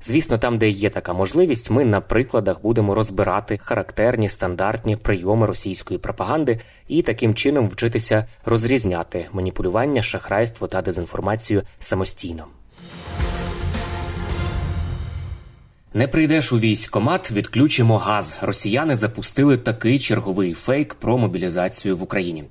Звісно, там, де є така можливість, ми на прикладах будемо розбирати характерні стандартні прийоми російської пропаганди і таким чином вчитися розрізняти маніпулювання, шахрайство та дезінформацію самостійно. Не прийдеш у військкомат, відключимо газ. Росіяни запустили такий черговий фейк про мобілізацію в Україні.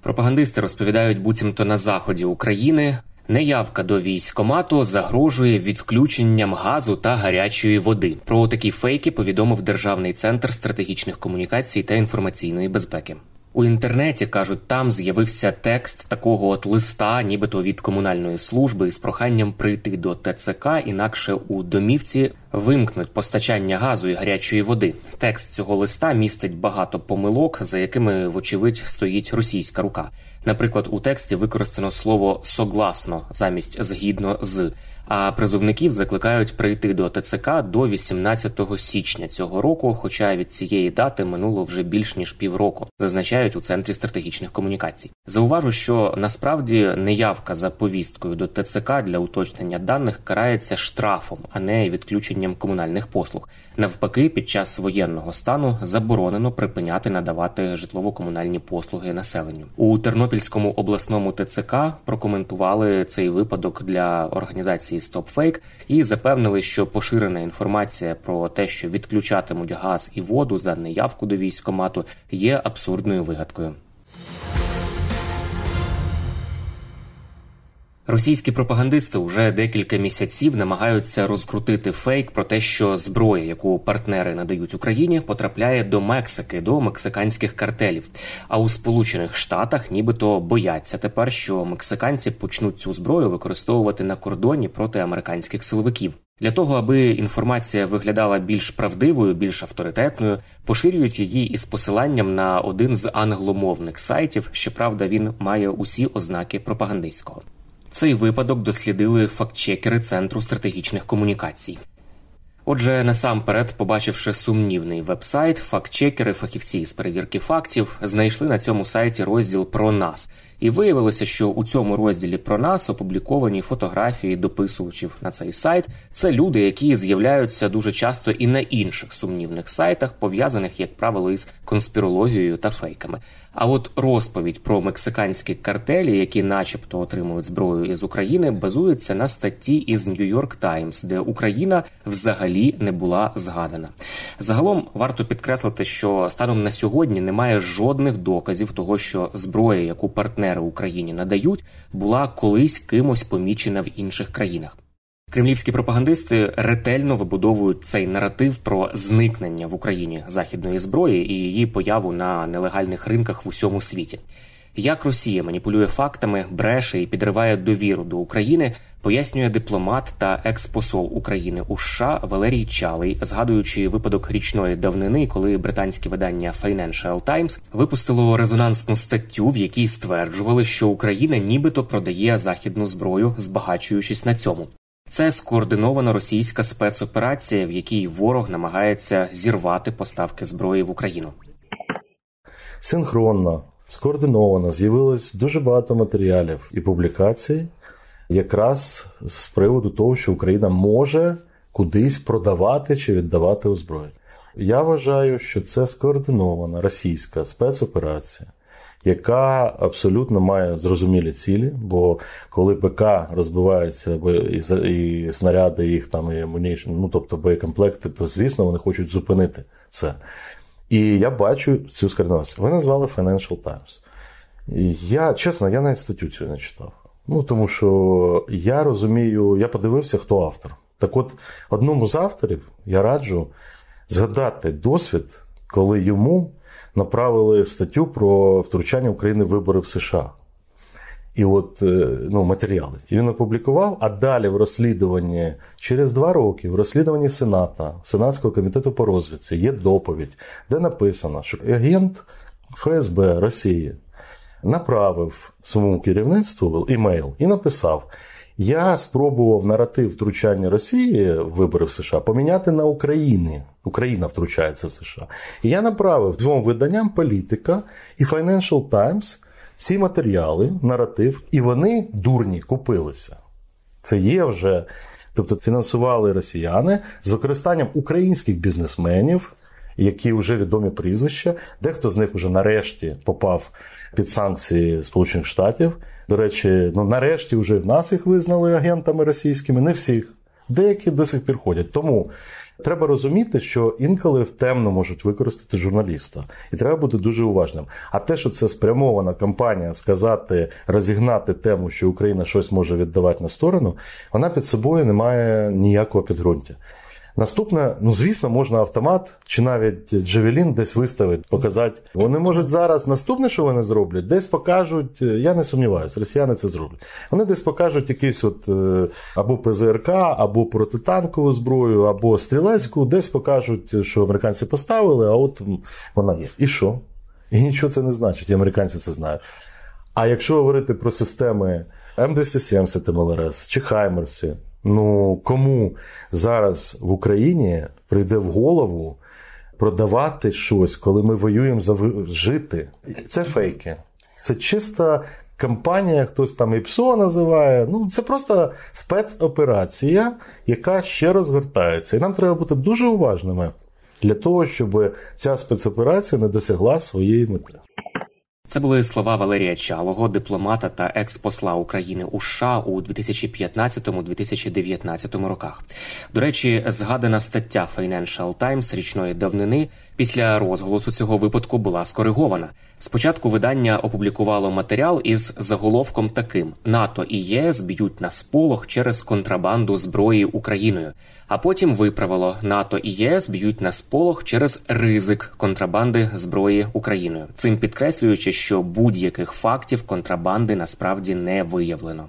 Пропагандисти розповідають, буцімто на заході України неявка до військкомату загрожує відключенням газу та гарячої води. Про такі фейки повідомив Державний центр стратегічних комунікацій та інформаційної безпеки. У інтернеті кажуть, там з'явився текст такого от листа, нібито від комунальної служби, з проханням прийти до ТЦК, інакше у домівці вимкнуть постачання газу і гарячої води. Текст цього листа містить багато помилок, за якими, вочевидь, стоїть російська рука. Наприклад, у тексті використано слово согласно замість згідно з. А призовників закликають прийти до ТЦК до 18 січня цього року. Хоча від цієї дати минуло вже більш ніж півроку, зазначають у центрі стратегічних комунікацій. Зауважу, що насправді неявка за повісткою до ТЦК для уточнення даних карається штрафом, а не відключенням комунальних послуг. Навпаки, під час воєнного стану заборонено припиняти надавати житлово-комунальні послуги населенню у Тернопільському обласному ТЦК. Прокоментували цей випадок для організації StopFake і запевнили, що поширена інформація про те, що відключатимуть газ і воду за неявку до військкомату, є абсурдною вигадкою. Російські пропагандисти вже декілька місяців намагаються розкрутити фейк про те, що зброя, яку партнери надають Україні, потрапляє до Мексики, до мексиканських картелів. А у Сполучених Штатах нібито бояться тепер, що мексиканці почнуть цю зброю використовувати на кордоні проти американських силовиків. Для того аби інформація виглядала більш правдивою, більш авторитетною, поширюють її із посиланням на один з англомовних сайтів. Щоправда, він має усі ознаки пропагандистського. Цей випадок дослідили фактчекери Центру стратегічних комунікацій. Отже, насамперед, побачивши сумнівний вебсайт, фактчекери, фахівці з перевірки фактів знайшли на цьому сайті розділ про нас, і виявилося, що у цьому розділі про нас опубліковані фотографії дописувачів на цей сайт. Це люди, які з'являються дуже часто і на інших сумнівних сайтах, пов'язаних, як правило, із конспірологією та фейками. А от розповідь про мексиканські картелі, які, начебто, отримують зброю із України, базується на статті із New York Times, де Україна взагалі не була згадана. Загалом варто підкреслити, що станом на сьогодні немає жодних доказів того, що зброя, яку партнери Україні надають, була колись кимось помічена в інших країнах. Кремлівські пропагандисти ретельно вибудовують цей наратив про зникнення в Україні західної зброї і її появу на нелегальних ринках в усьому світі. Як Росія маніпулює фактами, бреше і підриває довіру до України, пояснює дипломат та експосол України у США Валерій Чалий, згадуючи випадок річної давнини, коли британське видання Financial Times випустило резонансну статтю, в якій стверджували, що Україна нібито продає західну зброю, збагачуючись на цьому. Це скоординована російська спецоперація, в якій ворог намагається зірвати поставки зброї в Україну. Синхронно, скоординовано з'явилось дуже багато матеріалів і публікацій, якраз з приводу того, що Україна може кудись продавати чи віддавати озброєння. Я вважаю, що це скоординована російська спецоперація яка абсолютно має зрозумілі цілі. Бо коли ПК розбивається і снаряди їх там і амунішн, ну тобто боєкомплекти, то звісно вони хочуть зупинити це. І я бачу цю скарбність. Ви назвали Financial Times. Я, чесно, я навіть статтю цю не читав. Ну, тому що я розумію, я подивився, хто автор. Так от, одному з авторів я раджу згадати досвід, коли йому направили статтю про втручання України в вибори в США. І от е, ну, матеріали. І він опублікував, а далі в розслідуванні через два роки, в розслідуванні Сената, Сенатського комітету по розвідці, є доповідь, де написано, що агент ФСБ Росії направив своєму керівництву імейл і написав: Я спробував наратив втручання Росії в вибори в США поміняти на Україні. Україна втручається в США. І я направив двом виданням політика і Financial Times ці матеріали, наратив, і вони дурні купилися. Це є вже. Тобто фінансували росіяни з використанням українських бізнесменів, які вже відомі прізвища. Дехто з них вже нарешті попав під санкції Сполучених Штатів. До речі, ну нарешті вже в нас їх визнали агентами російськими, не всіх. Деякі до сих пір ходять. Тому треба розуміти, що інколи в темно можуть використати журналіста, і треба бути дуже уважним. А те, що це спрямована кампанія сказати, розігнати тему, що Україна щось може віддавати на сторону, вона під собою не має ніякого підґрунтя. Наступне, ну звісно, можна автомат чи навіть Джевелін десь виставити, показати. Вони можуть зараз наступне, що вони зроблять, десь покажуть. Я не сумніваюся, росіяни це зроблять. Вони десь покажуть якийсь от е, або ПЗРК, або протитанкову зброю, або стрілецьку, десь покажуть, що американці поставили, а от вона є. І що? І нічого це не значить, і американці це знають. А якщо говорити про системи М270 МЛРС чи Хаймерси, Ну кому зараз в Україні прийде в голову продавати щось, коли ми воюємо за жити? Це фейки. Це чиста кампанія, хтось там ІПСО називає. Ну це просто спецоперація, яка ще розгортається. І нам треба бути дуже уважними для того, щоб ця спецоперація не досягла своєї мети. Це були слова Валерія Чалого, дипломата та експосла України у США у 2015-2019 роках. До речі, згадана стаття Financial Times річної давнини після розголосу цього випадку була скоригована. Спочатку видання опублікувало матеріал із заголовком таким: НАТО і ЄС б'ють на сполох через контрабанду зброї Україною. А потім виправило НАТО і ЄС б'ють на сполох через ризик контрабанди зброї Україною, цим підкреслюючи, що будь-яких фактів контрабанди насправді не виявлено.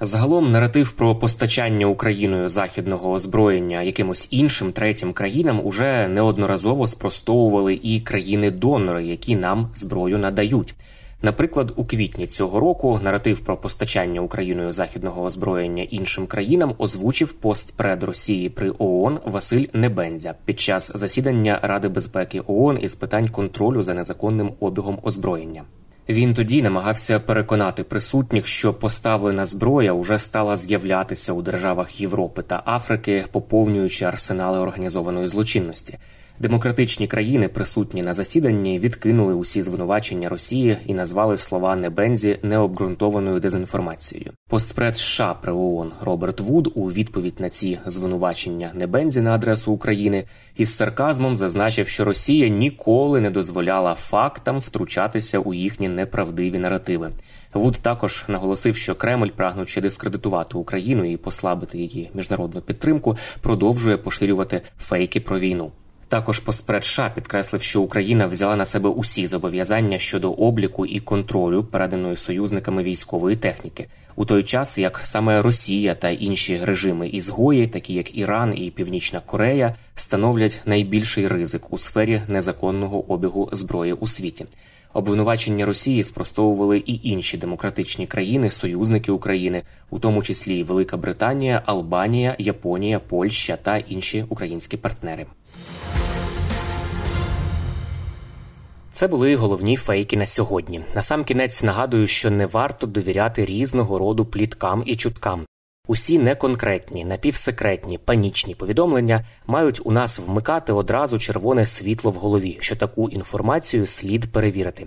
Загалом наратив про постачання Україною західного озброєння якимось іншим третім країнам уже неодноразово спростовували і країни-донори, які нам зброю надають. Наприклад, у квітні цього року наратив про постачання Україною західного озброєння іншим країнам озвучив постпред Росії при ООН Василь Небензя під час засідання Ради безпеки ООН із питань контролю за незаконним обігом озброєння. Він тоді намагався переконати присутніх, що поставлена зброя уже стала з'являтися у державах Європи та Африки, поповнюючи арсенали організованої злочинності. Демократичні країни, присутні на засіданні, відкинули усі звинувачення Росії і назвали слова Небензі необґрунтованою дезінформацією. Постпред США при ООН Роберт Вуд у відповідь на ці звинувачення Небензі на адресу України із сарказмом зазначив, що Росія ніколи не дозволяла фактам втручатися у їхні неправдиві наративи. Вуд також наголосив, що Кремль, прагнучи дискредитувати Україну і послабити її міжнародну підтримку, продовжує поширювати фейки про війну. Також постпред США підкреслив, що Україна взяла на себе усі зобов'язання щодо обліку і контролю переданої союзниками військової техніки, у той час як саме Росія та інші режими-ізгої, такі як Іран і Північна Корея, становлять найбільший ризик у сфері незаконного обігу зброї у світі. Обвинувачення Росії спростовували і інші демократичні країни, союзники України, у тому числі Велика Британія, Албанія, Японія, Польща та інші українські партнери. Це були головні фейки на сьогодні. Насамкінець нагадую, що не варто довіряти різного роду пліткам і чуткам. Усі неконкретні, напівсекретні, панічні повідомлення мають у нас вмикати одразу червоне світло в голові, що таку інформацію слід перевірити.